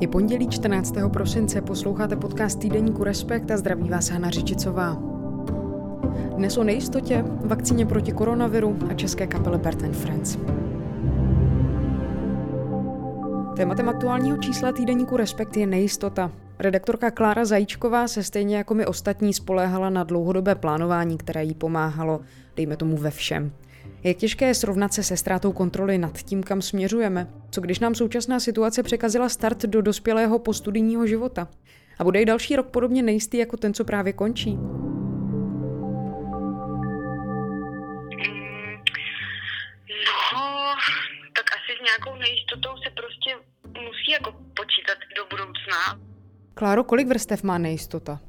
Je pondělí 14. prosince, posloucháte podcast týdeníku Respekt a zdraví vás Hana Řičicová. Dnes o nejistotě, vakcíně proti koronaviru a české kapele Bert Friends. Tématem aktuálního čísla týdeníku Respekt je nejistota. Redaktorka Klára Zajíčková se stejně jako my ostatní spoléhala na dlouhodobé plánování, které jí pomáhalo, dejme tomu ve všem. Je těžké srovnat se se ztrátou kontroly nad tím, kam směřujeme? Co když nám současná situace překazila start do dospělého postudijního života? A bude i další rok podobně nejistý jako ten, co právě končí? No, tak asi s nějakou nejistotou se prostě musí jako počítat do budoucna. Kláro, kolik vrstev má nejistota?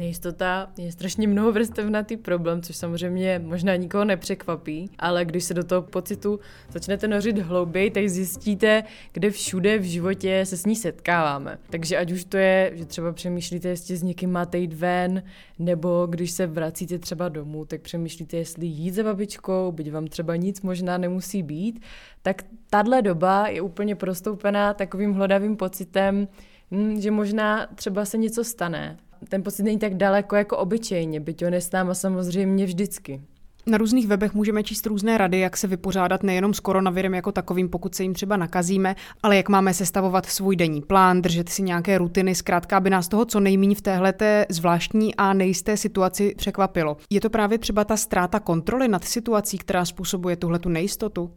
Nejistota je strašně mnoho vrstevnatý problém, což samozřejmě možná nikoho nepřekvapí, ale když se do toho pocitu začnete nořit hlouběji, tak zjistíte, kde všude v životě se s ní setkáváme. Takže ať už to je, že třeba přemýšlíte, jestli s někým máte jít ven, nebo když se vracíte třeba domů, tak přemýšlíte, jestli jít za babičkou, byť vám třeba nic možná nemusí být, tak tahle doba je úplně prostoupená takovým hlodavým pocitem, hm, že možná třeba se něco stane ten pocit není tak daleko jako obyčejně, byť on je s náma samozřejmě vždycky. Na různých webech můžeme číst různé rady, jak se vypořádat nejenom s koronavirem jako takovým, pokud se jim třeba nakazíme, ale jak máme sestavovat svůj denní plán, držet si nějaké rutiny, zkrátka, aby nás toho co nejméně v téhleté zvláštní a nejisté situaci překvapilo. Je to právě třeba ta ztráta kontroly nad situací, která způsobuje tuhle tu nejistotu?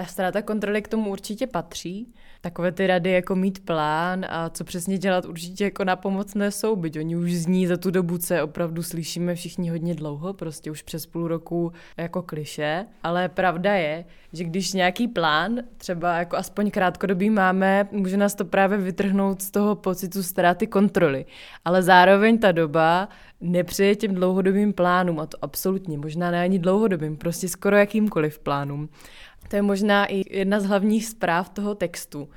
Ta ztráta kontroly k tomu určitě patří. Takové ty rady jako mít plán a co přesně dělat určitě jako napomocné jsou, byť oni už zní za tu dobu, co opravdu slyšíme všichni hodně dlouho, prostě už přes půl roku jako kliše. Ale pravda je, že když nějaký plán, třeba jako aspoň krátkodobý máme, může nás to právě vytrhnout z toho pocitu ztráty kontroly. Ale zároveň ta doba nepřeje těm dlouhodobým plánům, a to absolutně, možná ne ani dlouhodobým, prostě skoro jakýmkoliv plánům. To je možná i jedna z hlavních zpráv toho textu.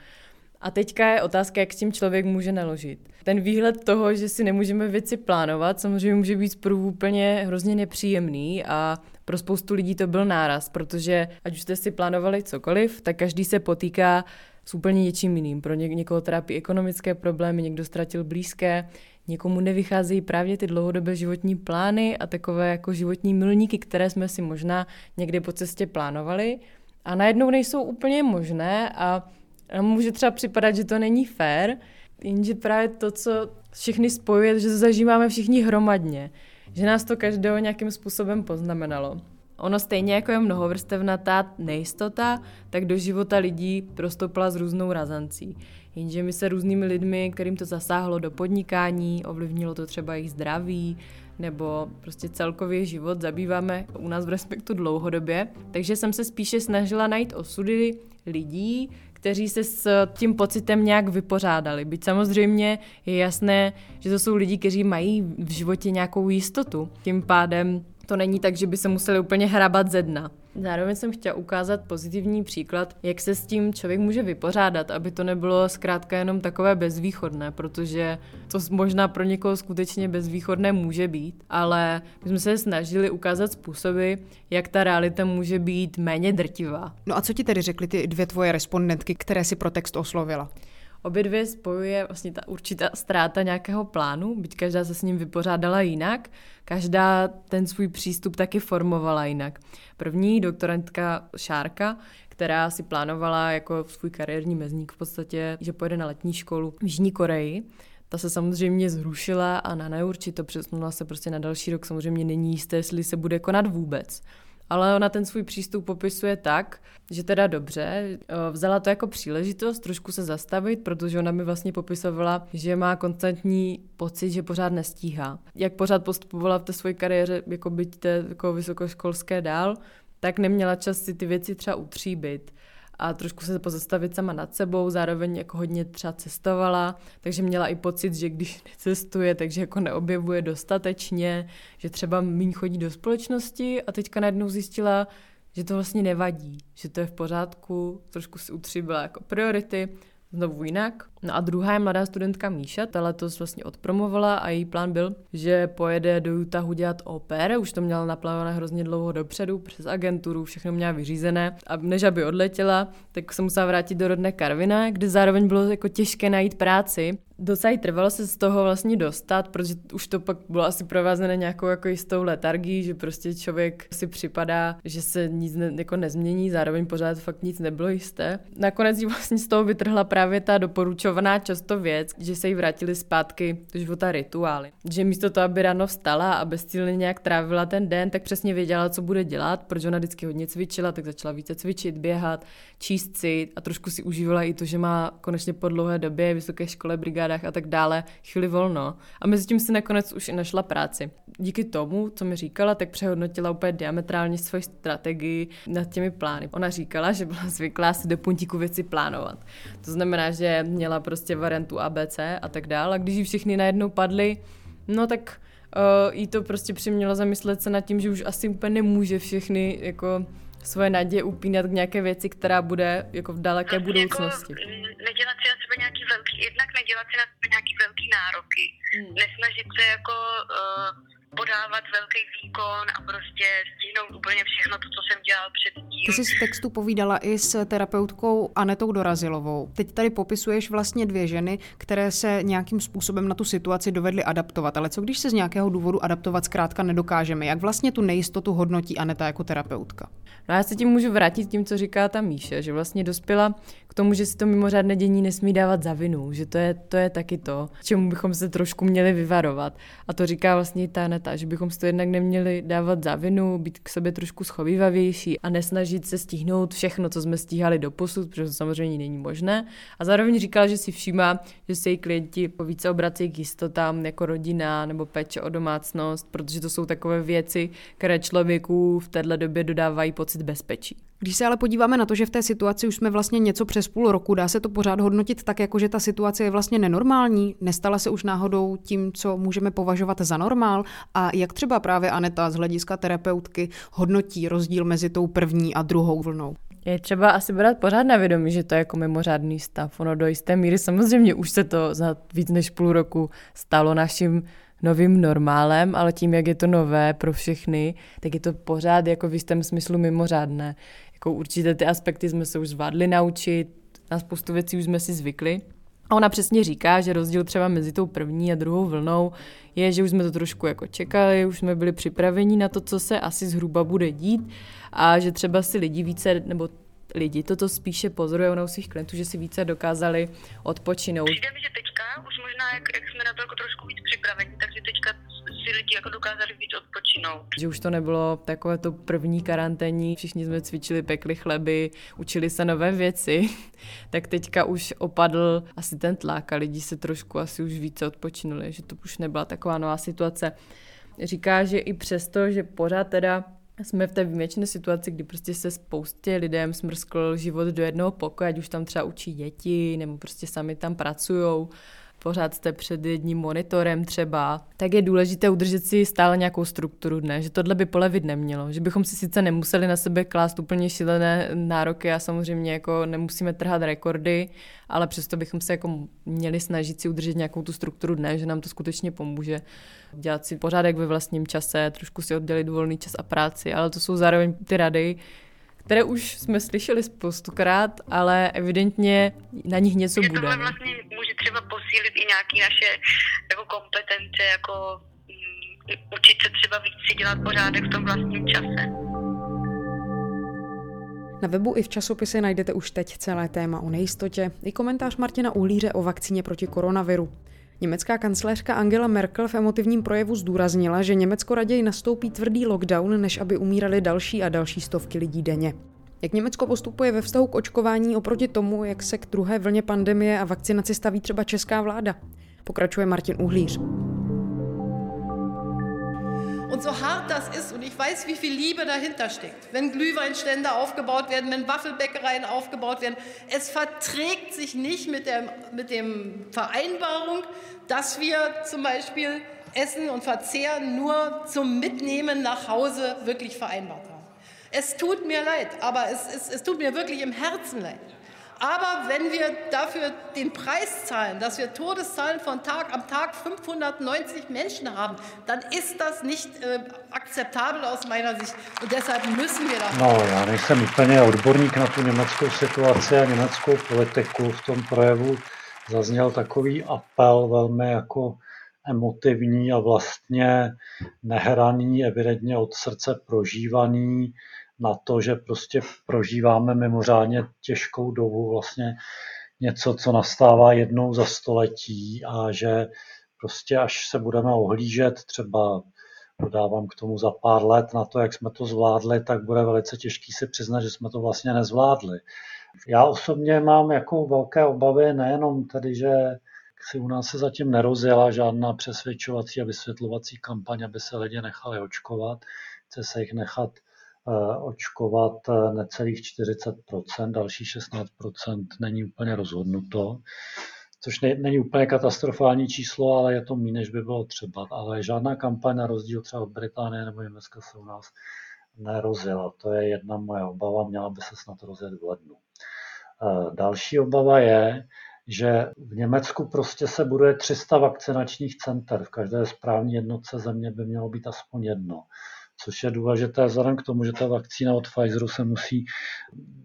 A teďka je otázka, jak s tím člověk může naložit. Ten výhled toho, že si nemůžeme věci plánovat, samozřejmě může být zprvu úplně hrozně nepříjemný a pro spoustu lidí to byl náraz, protože ať už jste si plánovali cokoliv, tak každý se potýká s úplně něčím jiným. Pro ně, někoho trápí ekonomické problémy, někdo ztratil blízké, někomu nevycházejí právě ty dlouhodobé životní plány a takové jako životní milníky, které jsme si možná někdy po cestě plánovali a najednou nejsou úplně možné a může třeba připadat, že to není fér, jenže právě to, co všechny spojuje, že to zažíváme všichni hromadně, že nás to každého nějakým způsobem poznamenalo. Ono stejně jako je mnohovrstevnatá nejistota, tak do života lidí prostoupila s různou razancí. Jenže my se různými lidmi, kterým to zasáhlo do podnikání, ovlivnilo to třeba jejich zdraví, nebo prostě celkově život zabýváme u nás v Respektu dlouhodobě. Takže jsem se spíše snažila najít osudy lidí, kteří se s tím pocitem nějak vypořádali. Byť samozřejmě je jasné, že to jsou lidi, kteří mají v životě nějakou jistotu. Tím pádem to není tak, že by se museli úplně hrabat ze dna. Zároveň jsem chtěla ukázat pozitivní příklad, jak se s tím člověk může vypořádat, aby to nebylo zkrátka jenom takové bezvýchodné, protože to možná pro někoho skutečně bezvýchodné může být, ale my jsme se snažili ukázat způsoby, jak ta realita může být méně drtivá. No a co ti tedy řekly ty dvě tvoje respondentky, které si pro text oslovila? Obě dvě spojuje vlastně ta určitá ztráta nějakého plánu, byť každá se s ním vypořádala jinak, každá ten svůj přístup taky formovala jinak. První doktorantka Šárka, která si plánovala jako svůj kariérní mezník v podstatě, že pojede na letní školu v Jižní Koreji, ta se samozřejmě zrušila a na neurčito přesunula se prostě na další rok. Samozřejmě není jisté, jestli se bude konat vůbec ale ona ten svůj přístup popisuje tak, že teda dobře, eh, vzala to jako příležitost trošku se zastavit, protože ona mi vlastně popisovala, že má konstantní pocit, že pořád nestíhá. Jak pořád postupovala v té své kariéře, jako byť té jako vysokoškolské dál, tak neměla čas si ty věci třeba utříbit a trošku se pozastavit sama nad sebou, zároveň jako hodně třeba cestovala, takže měla i pocit, že když necestuje, takže jako neobjevuje dostatečně, že třeba méně chodí do společnosti a teďka najednou zjistila, že to vlastně nevadí, že to je v pořádku, trošku si utříbila jako priority, znovu jinak. No a druhá je mladá studentka Míša, ta letos vlastně odpromovala a její plán byl, že pojede do Utahu dělat oper, už to měla naplánované hrozně dlouho dopředu, přes agenturu, všechno měla vyřízené. A než aby odletěla, tak se musela vrátit do rodné Karvina, kde zároveň bylo jako těžké najít práci, docela jí trvalo se z toho vlastně dostat, protože už to pak bylo asi provázené nějakou jako jistou letargií, že prostě člověk si připadá, že se nic ne, jako nezmění, zároveň pořád fakt nic nebylo jisté. Nakonec jí vlastně z toho vytrhla právě ta doporučovaná často věc, že se jí vrátili zpátky do života rituály. Že místo toho, aby ráno vstala a bezcílně nějak trávila ten den, tak přesně věděla, co bude dělat, protože ona vždycky hodně cvičila, tak začala více cvičit, běhat, číst si a trošku si užívala i to, že má konečně po dlouhé době vysoké škole brigádách a tak dále chvíli volno. A mezi tím si nakonec už i našla práci. Díky tomu, co mi říkala, tak přehodnotila úplně diametrálně svoji strategii nad těmi plány. Ona říkala, že byla zvyklá si do puntíku věci plánovat. To znamená, že měla prostě variantu ABC a tak dále. A když jí všichni najednou padly, no tak uh, jí to prostě přimělo zamyslet se nad tím, že už asi úplně nemůže všechny jako svoje naděje upínat k nějaké věci, která bude jako v daleké Vlastně budoucnosti. Jako nedělat si na sebe nějaký velký, jednak nedělat si na sebe nějaký velký nároky, Hmm. nesnažit se jako uh, podávat velký výkon a prostě stihnout úplně všechno to, co jsem dělal předtím. Ty jsi z textu povídala i s terapeutkou Anetou Dorazilovou. Teď tady popisuješ vlastně dvě ženy, které se nějakým způsobem na tu situaci dovedly adaptovat. Ale co když se z nějakého důvodu adaptovat zkrátka nedokážeme? Jak vlastně tu nejistotu hodnotí Aneta jako terapeutka? No já se tím můžu vrátit tím, co říká ta Míše, že vlastně dospěla k tomu, že si to mimořádné dění nesmí dávat za vinu, že to je, to je taky to, čemu bychom se trošku měli vyvarovat. A to říká vlastně ta Aneta, že bychom si to jednak neměli dávat za vinu, být k sobě trošku schovývavější a nesnažit se stihnout všechno, co jsme stíhali do posud, protože to samozřejmě není možné. A zároveň říkala, že si všímá, že se její klienti více obrací k jistotám jako rodina nebo péče o domácnost, protože to jsou takové věci, které člověku v této době dodávají pocit bezpečí. Když se ale podíváme na to, že v té situaci už jsme vlastně něco přes půl roku, dá se to pořád hodnotit tak, jako že ta situace je vlastně nenormální? Nestala se už náhodou tím, co můžeme považovat za normál? A jak třeba právě Aneta z hlediska terapeutky hodnotí rozdíl mezi tou první a druhou vlnou? Je třeba asi brát pořád na vědomí, že to je jako mimořádný stav. Ono do jisté míry samozřejmě už se to za víc než půl roku stalo naším novým normálem, ale tím, jak je to nové pro všechny, tak je to pořád jako v jistém smyslu mimořádné. Jako určité ty aspekty jsme se už zvládli naučit, na spoustu věcí už jsme si zvykli. A ona přesně říká, že rozdíl třeba mezi tou první a druhou vlnou je, že už jsme to trošku jako čekali, už jsme byli připraveni na to, co se asi zhruba bude dít a že třeba si lidi více, nebo lidi toto spíše pozorují u svých klientů, že si více dokázali odpočinout. Přijde mi, že teďka už možná, jak, jak jsme na to jako trošku víc připraveni, takže teďka si lidi jako dokázali víc odpočinout. Že už to nebylo takové to první karanténní, všichni jsme cvičili, pekli chleby, učili se nové věci, tak teďka už opadl asi ten tlak a lidi se trošku asi už více odpočinuli, že to už nebyla taková nová situace. Říká, že i přesto, že pořád teda jsme v té výjimečné situaci, kdy prostě se spoustě lidem smrskl život do jednoho pokoje, ať už tam třeba učí děti, nebo prostě sami tam pracujou, pořád jste před jedním monitorem třeba, tak je důležité udržet si stále nějakou strukturu dne, že tohle by polevit nemělo, že bychom si sice nemuseli na sebe klást úplně šílené nároky a samozřejmě jako nemusíme trhat rekordy, ale přesto bychom se jako měli snažit si udržet nějakou tu strukturu dne, že nám to skutečně pomůže dělat si pořádek ve vlastním čase, trošku si oddělit volný čas a práci, ale to jsou zároveň ty rady, které už jsme slyšeli spoustukrát, ale evidentně na nich něco že bude. tohle no. vlastně může třeba posílit i nějaké naše jako kompetence, jako mm, učit se třeba víc si dělat pořádek v tom vlastním čase. Na webu i v časopise najdete už teď celé téma o nejistotě i komentář Martina Uhlíře o vakcíně proti koronaviru. Německá kancléřka Angela Merkel v emotivním projevu zdůraznila, že Německo raději nastoupí tvrdý lockdown, než aby umírali další a další stovky lidí denně. Jak Německo postupuje ve vztahu k očkování oproti tomu, jak se k druhé vlně pandemie a vakcinaci staví třeba česká vláda? Pokračuje Martin Uhlíř. Und so hart das ist, und ich weiß, wie viel Liebe dahinter steckt, wenn Glühweinstände aufgebaut werden, wenn Waffelbäckereien aufgebaut werden, es verträgt sich nicht mit der mit dem Vereinbarung, dass wir zum Beispiel Essen und Verzehr nur zum Mitnehmen nach Hause wirklich vereinbart haben. Es tut mir leid, aber es, es, es tut mir wirklich im Herzen leid. Aber wenn wir dafür den Preis zahlen, dass wir Todeszahlen von Tag am Tag 590 Menschen haben, dann ist das nicht äh, akzeptabel aus meiner Sicht. Und deshalb müssen wir da. No, já nejsem úplně odborník na tu německou situaci a německou politiku. V tom projevu zazněl takový apel velmi jako emotivní a vlastně nehraný, evidentně od srdce prožívaný na to, že prostě prožíváme mimořádně těžkou dobu, vlastně něco, co nastává jednou za století a že prostě až se budeme ohlížet třeba dodávám k tomu za pár let na to, jak jsme to zvládli, tak bude velice těžký si přiznat, že jsme to vlastně nezvládli. Já osobně mám jako velké obavy nejenom tedy, že si u nás se zatím nerozjela žádná přesvědčovací a vysvětlovací kampaň, aby se lidi nechali očkovat. Chce se jich nechat očkovat eh, necelých 40%, další 16% není úplně rozhodnuto, což ne, není úplně katastrofální číslo, ale je to méně, než by bylo třeba. Ale žádná kampaň na rozdíl třeba od Británie nebo Německa se u nás nerozjela. To je jedna moje obava, měla by se snad rozjet v lednu. Eh, další obava je, že v Německu prostě se buduje 300 vakcinačních center. V každé správní jednotce země by mělo být aspoň jedno což je důležité vzhledem k tomu, že ta vakcína od Pfizeru se musí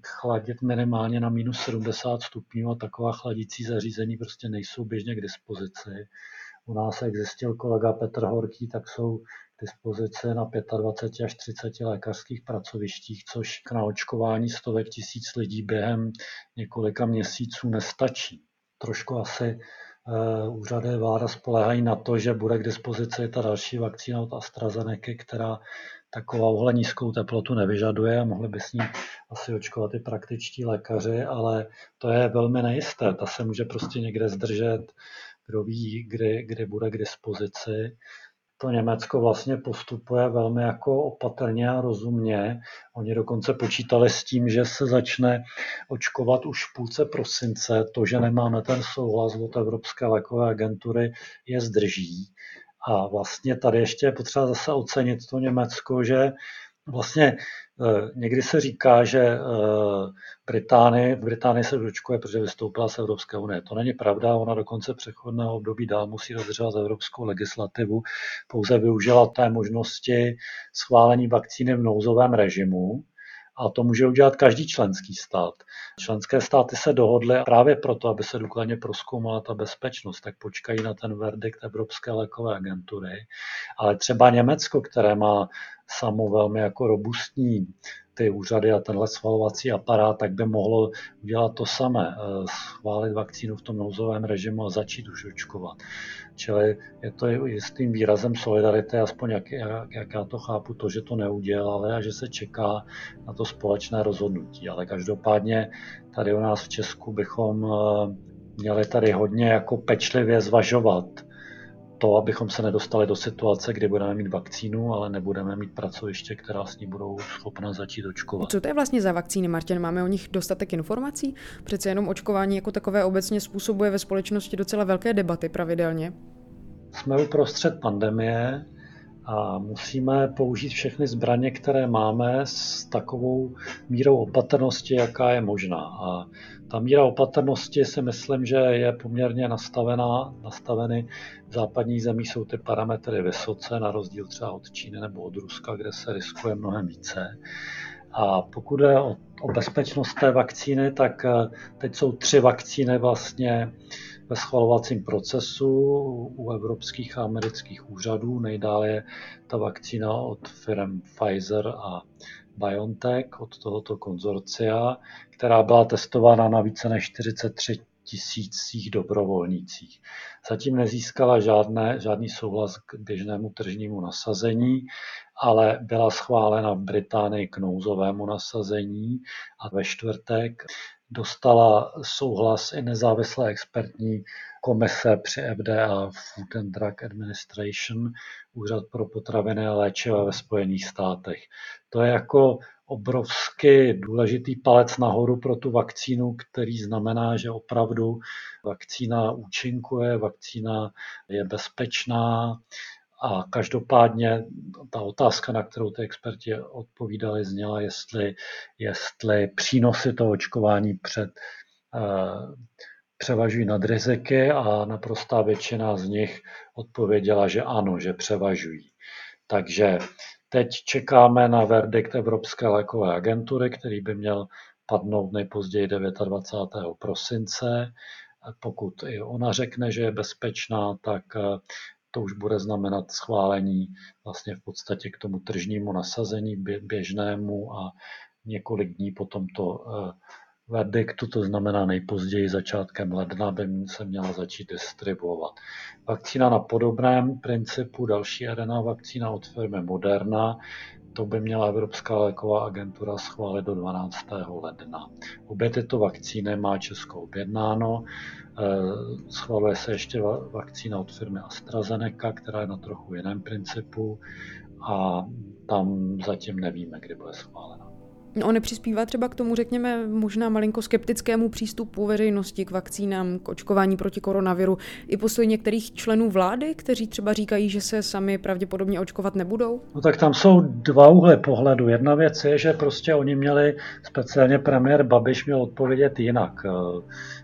chladit minimálně na minus 70 stupňů a taková chladící zařízení prostě nejsou běžně k dispozici. U nás, jak kolega Petr Horký, tak jsou k dispozici na 25 až 30 lékařských pracovištích, což k naočkování stovek tisíc lidí během několika měsíců nestačí. Trošku asi úřady vláda spolehají na to, že bude k dispozici ta další vakcína od AstraZeneca, která takovouhle nízkou teplotu nevyžaduje a mohli by s ní asi očkovat i praktičtí lékaři, ale to je velmi nejisté. Ta se může prostě někde zdržet, kdo ví, kdy, kdy bude k dispozici to Německo vlastně postupuje velmi jako opatrně a rozumně. Oni dokonce počítali s tím, že se začne očkovat už v půlce prosince. To, že nemáme ten souhlas od Evropské lékové agentury, je zdrží. A vlastně tady ještě je potřeba zase ocenit to Německo, že vlastně Eh, někdy se říká, že eh, Británie, v Británii se dočkuje, protože vystoupila z Evropské unie. To není pravda, ona do konce přechodného období dál musí dodržovat evropskou legislativu. Pouze využila té možnosti schválení vakcíny v nouzovém režimu, a to může udělat každý členský stát. Členské státy se dohodly právě proto, aby se důkladně proskoumala ta bezpečnost, tak počkají na ten verdikt Evropské lékové agentury. Ale třeba Německo, které má samo velmi jako robustní ty úřady a tenhle schvalovací aparát, tak by mohlo udělat to samé, eh, schválit vakcínu v tom nouzovém režimu a začít už očkovat. Čili je to jistým výrazem solidarity, aspoň jak, jak, jak já to chápu, to, že to neudělali a že se čeká na to společné rozhodnutí. Ale každopádně tady u nás v Česku bychom eh, měli tady hodně jako pečlivě zvažovat, to, abychom se nedostali do situace, kdy budeme mít vakcínu, ale nebudeme mít pracoviště, která s ní budou schopna začít očkovat. Co to je vlastně za vakcíny, Martin? Máme o nich dostatek informací? Přece jenom očkování jako takové obecně způsobuje ve společnosti docela velké debaty pravidelně. Jsme uprostřed pandemie a musíme použít všechny zbraně, které máme s takovou mírou opatrnosti, jaká je možná. A ta míra opatrnosti si myslím, že je poměrně nastavená, nastaveny v západních zemích jsou ty parametry vysoce, na rozdíl třeba od Číny nebo od Ruska, kde se riskuje mnohem více. A pokud je o, o bezpečnost té vakcíny, tak eh, teď jsou tři vakcíny vlastně ve schvalovacím procesu u evropských a amerických úřadů. Nejdále je ta vakcína od firm Pfizer a BioNTech od tohoto konzorcia, která byla testována na více než 43 tisících dobrovolnících. Zatím nezískala žádné, žádný souhlas k běžnému tržnímu nasazení, ale byla schválena v Británii k nouzovému nasazení a ve čtvrtek dostala souhlas i nezávislé expertní komise při FDA Food and Drug Administration, Úřad pro potraviny a léčiva ve Spojených státech. To je jako obrovsky důležitý palec nahoru pro tu vakcínu, který znamená, že opravdu vakcína účinkuje, vakcína je bezpečná, a každopádně ta otázka, na kterou ty experti odpovídali, zněla, jestli, jestli přínosy toho očkování před převažují nad riziky a naprostá většina z nich odpověděla, že ano, že převažují. Takže teď čekáme na verdikt Evropské lékové agentury, který by měl padnout nejpozději 29. prosince. Pokud i ona řekne, že je bezpečná, tak eh, to už bude znamenat schválení vlastně v podstatě k tomu tržnímu nasazení běžnému a několik dní potom to eh, verdiktu, to znamená nejpozději začátkem ledna, by se měla začít distribuovat. Vakcína na podobném principu, další RNA vakcína od firmy Moderna, to by měla Evropská léková agentura schválit do 12. ledna. Obě tyto vakcíny má Česko objednáno. Eh, schvaluje se ještě vakcína od firmy AstraZeneca, která je na trochu jiném principu a tam zatím nevíme, kdy bude schválena. On nepřispívá třeba k tomu, řekněme, možná malinko skeptickému přístupu veřejnosti k vakcínám, k očkování proti koronaviru i postoj některých členů vlády, kteří třeba říkají, že se sami pravděpodobně očkovat nebudou? No tak tam jsou dva úhly pohledu. Jedna věc je, že prostě oni měli, speciálně premiér Babiš měl odpovědět jinak.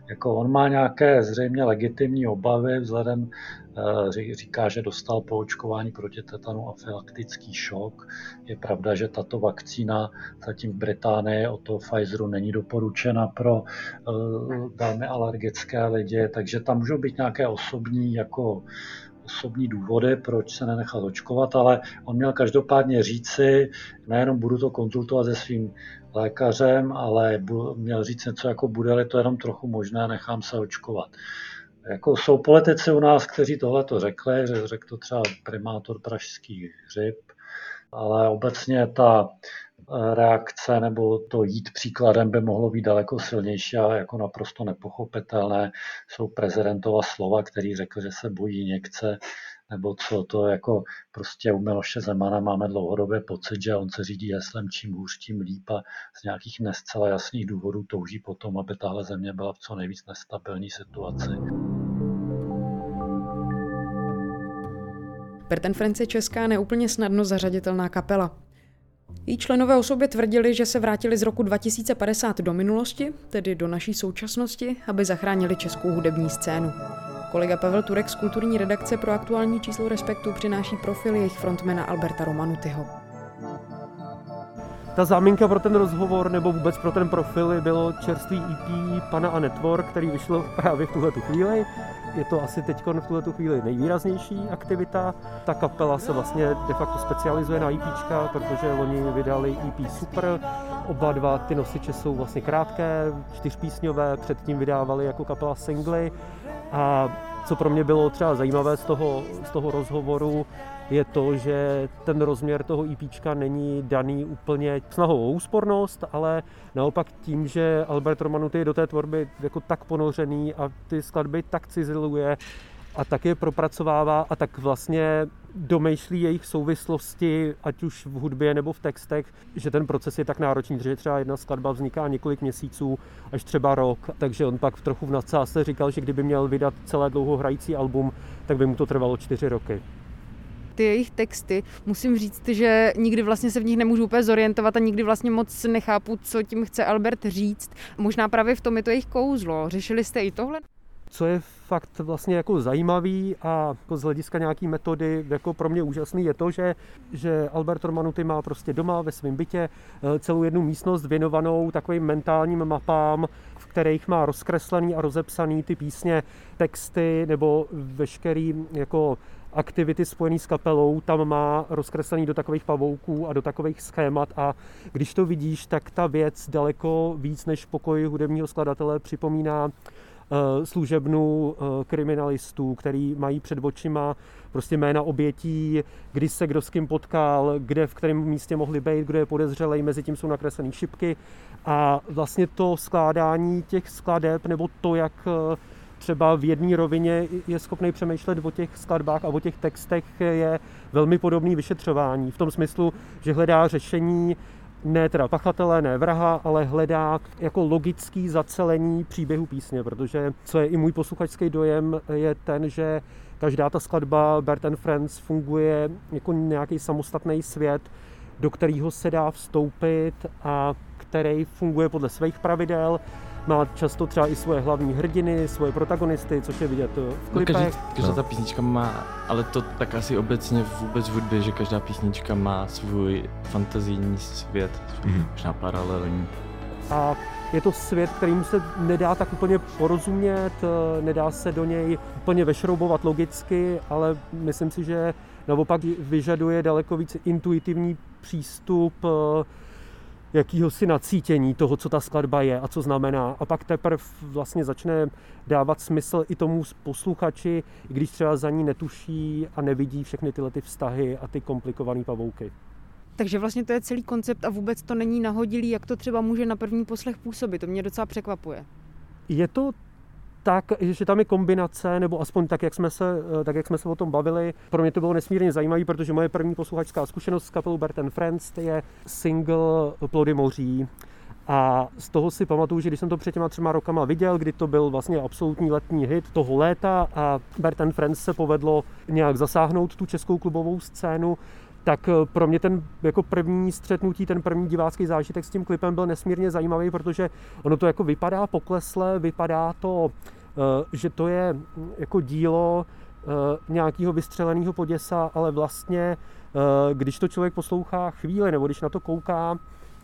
Jako on má nějaké zřejmě legitimní obavy vzhledem Eh, říká, že dostal po očkování proti tetanu afylaktický šok. Je pravda, že tato vakcína zatím v Británii od toho Pfizeru není doporučena pro eh, velmi alergické lidi, takže tam můžou být nějaké osobní jako osobní důvody, proč se nenechat očkovat, ale on měl každopádně říci, nejenom budu to konzultovat se svým lékařem, ale měl říct něco jako bude-li to jenom trochu možné, nechám se očkovat. Jako jsou politici u nás, kteří tohle to řekli, že řekl to třeba primátor pražský hřib, ale obecně ta eh, reakce nebo to jít příkladem by mohlo být daleko silnější a jako naprosto nepochopitelné jsou prezidentova slova, který řekl, že se bojí někce nebo co to jako prostě u Miloše Zemana máme dlouhodobě pocit, že on se řídí heslem čím hůř, tím líp a z nějakých nescela jasných důvodů touží potom, aby tahle země byla v co nejvíc nestabilní situaci. Friends je česká neúplně snadno zařaditelná kapela. Její členové o sobě tvrdili, že se vrátili z roku 2050 do minulosti, tedy do naší současnosti, aby zachránili českou hudební scénu. Kolega Pavel Turek z kulturní redakce pro aktuální číslo Respektu přináší profil jejich frontmana Alberta Romanutyho. Ta záminka pro ten rozhovor nebo vůbec pro ten profil bylo čerstvý EP Pana a Network, který vyšlo právě v tuhle chvíli. Je to asi teď v tuhle chvíli nejvýraznější aktivita. Ta kapela se vlastně de facto specializuje na EP, protože oni vydali EP Super. Oba dva ty nosiče jsou vlastně krátké, čtyřpísňové, předtím vydávali jako kapela singly. A co pro mě bylo třeba zajímavé z toho, z toho rozhovoru, je to, že ten rozměr toho EP není daný úplně snahou o úspornost, ale naopak tím, že Albert Romanuty je do té tvorby jako tak ponořený a ty skladby tak ciziluje, a tak je propracovává a tak vlastně domýšlí jejich souvislosti, ať už v hudbě nebo v textech, že ten proces je tak náročný, že třeba jedna skladba vzniká několik měsíců, až třeba rok, takže on pak trochu v nadsázce říkal, že kdyby měl vydat celé dlouho hrající album, tak by mu to trvalo čtyři roky ty jejich texty, musím říct, že nikdy vlastně se v nich nemůžu úplně zorientovat a nikdy vlastně moc nechápu, co tím chce Albert říct. Možná právě v tom je to jejich kouzlo. Řešili jste i tohle? Co je fakt vlastně jako zajímavý a jako z hlediska nějaký metody jako pro mě úžasný je to, že, že Albert Romanuty má prostě doma ve svém bytě eh, celou jednu místnost věnovanou takovým mentálním mapám, v kterých má rozkreslený a rozepsaný ty písně, texty nebo veškerý jako aktivity spojené s kapelou. Tam má rozkreslený do takových pavouků a do takových schémat a když to vidíš, tak ta věc daleko víc než pokoj hudebního skladatele připomíná služebnu eh, kriminalistů, který mají před očima prostě jména obětí, kdy se kdo s kým potkal, kde v kterém místě mohli být, kdo je podezřelej, mezi tím jsou nakreslené šipky a vlastně to skládání těch skladeb nebo to, jak eh, třeba v jedné rovině je schopný přemýšlet o těch skladbách a o těch textech je velmi podobný vyšetřování. V tom smyslu, že hledá řešení ne teda pachatele, ne vraha, ale hledá jako logický zacelení příběhu písně, protože co je i můj posluchačský dojem, je ten, že každá ta skladba Bert and Friends funguje jako nějaký samostatný svět, do kterého se dá vstoupit a který funguje podle svých pravidel má často třeba i svoje hlavní hrdiny, svoje protagonisty, což je vidět v klipech. No, každý, každá ta písnička má, ale to tak asi obecně vůbec v hudbě, že každá písnička má svůj fantazijní svět, mm. možná paralelní. A je to svět, kterým se nedá tak úplně porozumět, nedá se do něj úplně vešroubovat logicky, ale myslím si, že naopak vyžaduje daleko víc intuitivní přístup jakýhosi nacítění toho, co ta skladba je a co znamená. A pak teprve vlastně začne dávat smysl i tomu posluchači, i když třeba za ní netuší a nevidí všechny tyhle ty vztahy a ty komplikované pavouky. Takže vlastně to je celý koncept a vůbec to není nahodilý, jak to třeba může na první poslech působit. To mě docela překvapuje. Je to tak, že tam je kombinace, nebo aspoň tak, jak jsme se, eh, tak, jak jsme se o tom bavili. Pro mě to bylo nesmírně zajímavé, protože moje první posluchačská zkušenost s kapelou Bert Friends je single Plody moří. A z toho si pamatuju, že když jsem to před těma třema rokama viděl, kdy to byl vlastně absolutní letní hit toho léta a Bert Friends se povedlo nějak zasáhnout tu českou klubovou scénu, tak eh, pro mě ten jako první střetnutí, ten první divácký zážitek s tím klipem byl nesmírně zajímavý, protože ono to jako vypadá poklesle, vypadá to, eh, že to je hm, jako dílo eh, nějakého vystřeleného poděsa, ale vlastně, když to člověk poslouchá chvíli, nebo když na to kouká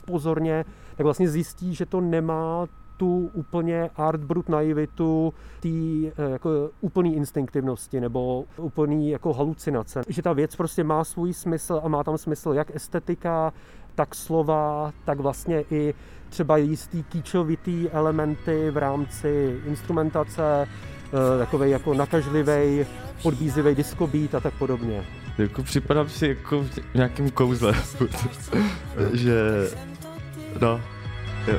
pozorně, tak vlastně zjistí, že to nemá tu úplně art brut naivitu, té eh, jako úplný instinktivnosti nebo úplný jako halucinace. Že ta věc prostě má svůj smysl a má tam smysl jak estetika, tak slova, tak vlastně i třeba jistý kýčovitý elementy v rámci instrumentace, eh, takový jako nakažlivý, podbízivý disco beat a tak podobně. Jako připadám si jako v nějakém kouzle, že no, jo.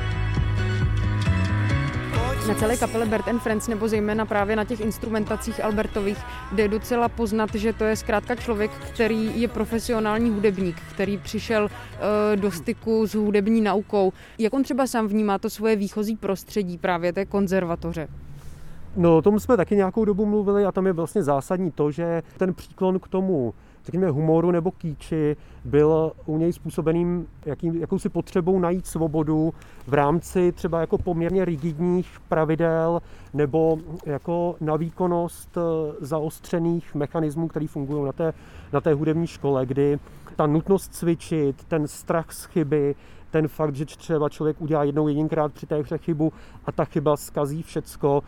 Na celé kapele Bert and Friends, nebo zejména právě na těch instrumentacích Albertových, jde docela poznat, že to je zkrátka člověk, který je profesionální hudebník, který přišel uh, do styku s hudební naukou. Jak on třeba sám vnímá to svoje výchozí prostředí právě té konzervatoře? No, o tom jsme taky nějakou dobu mluvili a tam je vlastně zásadní to, že ten příklon k tomu řekněme, humoru nebo kýči byl u něj způsobeným jakým, jakousi potřebou najít svobodu v rámci třeba jako poměrně rigidních pravidel nebo jako na výkonnost eh, zaostřených mechanismů, které fungují na té, na té hudební škole, kdy ta nutnost cvičit, ten strach z chyby, ten fakt, že třeba člověk udělá jednou jedinkrát při té hře chybu a ta chyba zkazí všecko,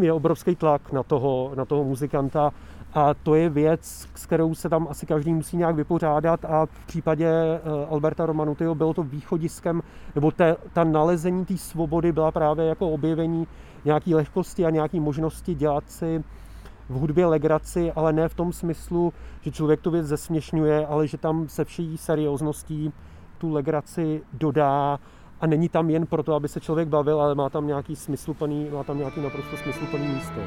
je obrovský tlak na toho, na toho muzikanta a to je věc, s kterou se tam asi každý musí nějak vypořádat a v případě eh, Alberta Romanutyho bylo to východiskem, nebo te, ta nalezení té svobody byla právě jako objevení nějaké lehkosti a nějaké možnosti dělat si v hudbě legraci, ale ne v tom smyslu, že člověk tu věc zesměšňuje, ale že tam se vší seriózností tu legraci dodá a není tam jen proto, aby se člověk bavil, ale má tam nějaký smysluplný, má tam nějaký naprosto smysluplný místo.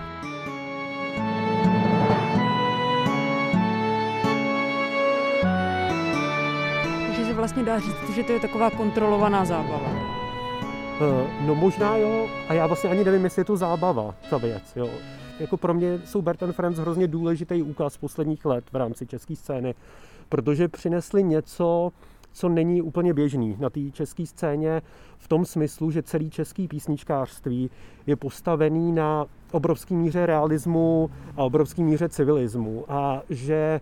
Vlastně dá říct, že to je taková kontrolovaná zábava. Uh, no možná jo, a já vlastně ani nevím, jestli je to zábava, ta věc, jo. Jako pro mě jsou Bert Friends hrozně důležitý úkaz posledních let v rámci české scény, protože přinesli něco, co není úplně běžný na té české scéně v tom smyslu, že celý český písničkářství je postavený na obrovský míře realismu a obrovský míře civilismu a že Eh,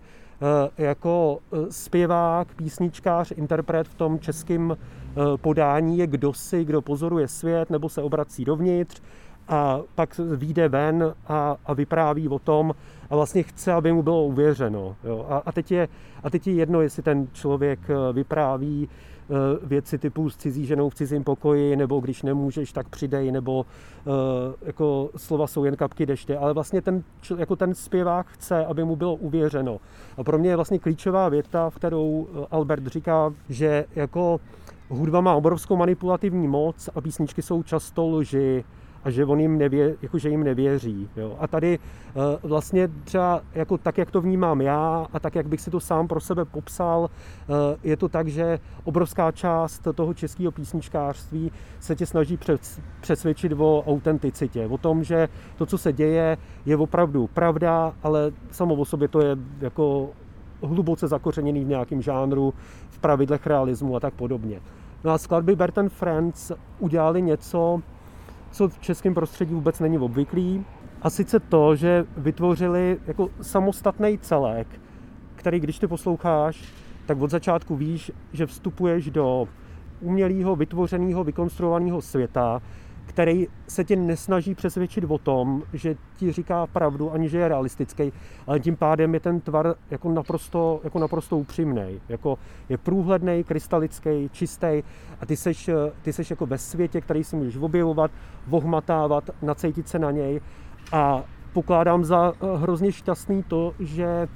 jako eh, zpěvák, písničkář, interpret v tom českém eh, podání je kdosi, kdo pozoruje svět nebo se obrací dovnitř a pak vyjde ven a, a vypráví o tom a vlastně chce, aby mu bylo uvěřeno. Jo. A, a, teď je, a teď je jedno, jestli ten člověk vypráví Eh, věci typu s cizí ženou v cizím pokoji, nebo když nemůžeš, tak přidej, nebo eh, jako slova jsou jen kapky deště, ale vlastně ten, jako ten zpěvák chce, aby mu bylo uvěřeno. A pro mě je vlastně klíčová věta, v kterou eh, Albert říká, že jako hudba má obrovskou manipulativní moc a písničky jsou často lži, a že on jim nevě, jako že jim nevěří. Jo. A tady uh, vlastně třeba jako tak, jak to vnímám já a tak, jak bych si to sám pro sebe popsal, uh, je to tak, že obrovská část toho českého písničkářství se tě snaží přesvědčit o autenticitě, o tom, že to, co se děje, je opravdu pravda, ale samo o sobě to je jako hluboce zakořeněný v nějakém žánru, v pravidlech realismu a tak podobně. No a skladby Bert Friends udělali něco, co v českém prostředí vůbec není obvyklý. A sice to, že vytvořili jako samostatný celek, který když ty posloucháš, tak od začátku víš, že vstupuješ do umělého, vytvořeného, vykonstruovaného světa, který se tě nesnaží přesvědčit o tom, že ti říká pravdu, ani že je realistický, ale tím pádem je ten tvar jako naprosto, jako naprosto upřímný. Jako je průhledný, krystalický, čistý a ty seš, ty seš jako ve světě, který si můžeš objevovat, vohmatávat, nacejtit se na něj a pokládám za eh, hrozně šťastný to, že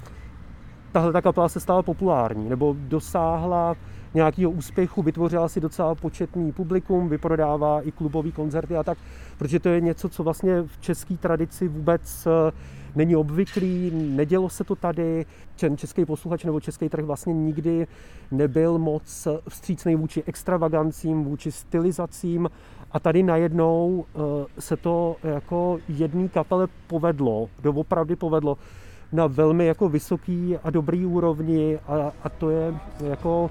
tahle ta kapela se stala populární, nebo dosáhla nějakého úspěchu, vytvořila si docela početný publikum, vyprodává i klubový koncerty a tak, protože to je něco, co vlastně v české tradici vůbec eh, není obvyklý, nedělo se to tady, ten český posluchač nebo český trh vlastně nikdy nebyl moc vstřícný vůči extravagancím, vůči stylizacím a tady najednou eh, se to jako jedné kapele povedlo, doopravdy povedlo na velmi jako vysoký a dobrý úrovni a, a to je jako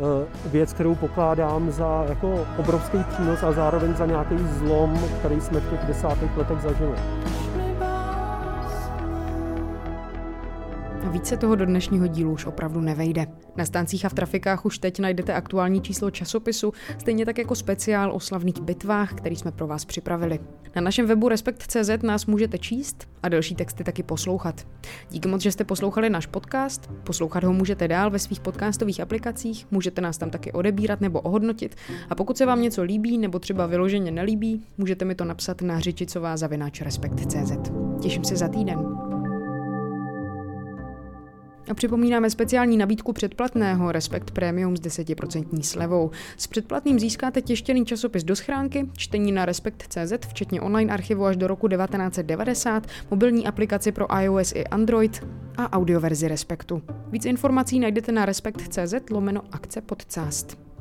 eh, věc, kterou pokládám za jako obrovský přínos a zároveň za nějaký zlom, který jsme v těch desátých letech zažili. Více toho do dnešního dílu už opravdu nevejde. Na stancích a v trafikách už teď najdete aktuální číslo časopisu, stejně tak jako speciál o slavných bitvách, který jsme pro vás připravili. Na našem webu Respekt.cz nás můžete číst a další texty taky poslouchat. Díky moc, že jste poslouchali náš podcast. Poslouchat ho můžete dál ve svých podcastových aplikacích, můžete nás tam taky odebírat nebo ohodnotit. A pokud se vám něco líbí nebo třeba vyloženě nelíbí, můžete mi to napsat na řičicová zavináč Respekt.cz. Těším se za týden. A připomínáme speciální nabídku předplatného Respekt Premium s 10% slevou. S předplatným získáte těštěný časopis do schránky, čtení na Respekt.cz, včetně online archivu až do roku 1990, mobilní aplikaci pro iOS i Android a audioverzi Respektu. Víc informací najdete na Respekt.cz lomeno akce podcast.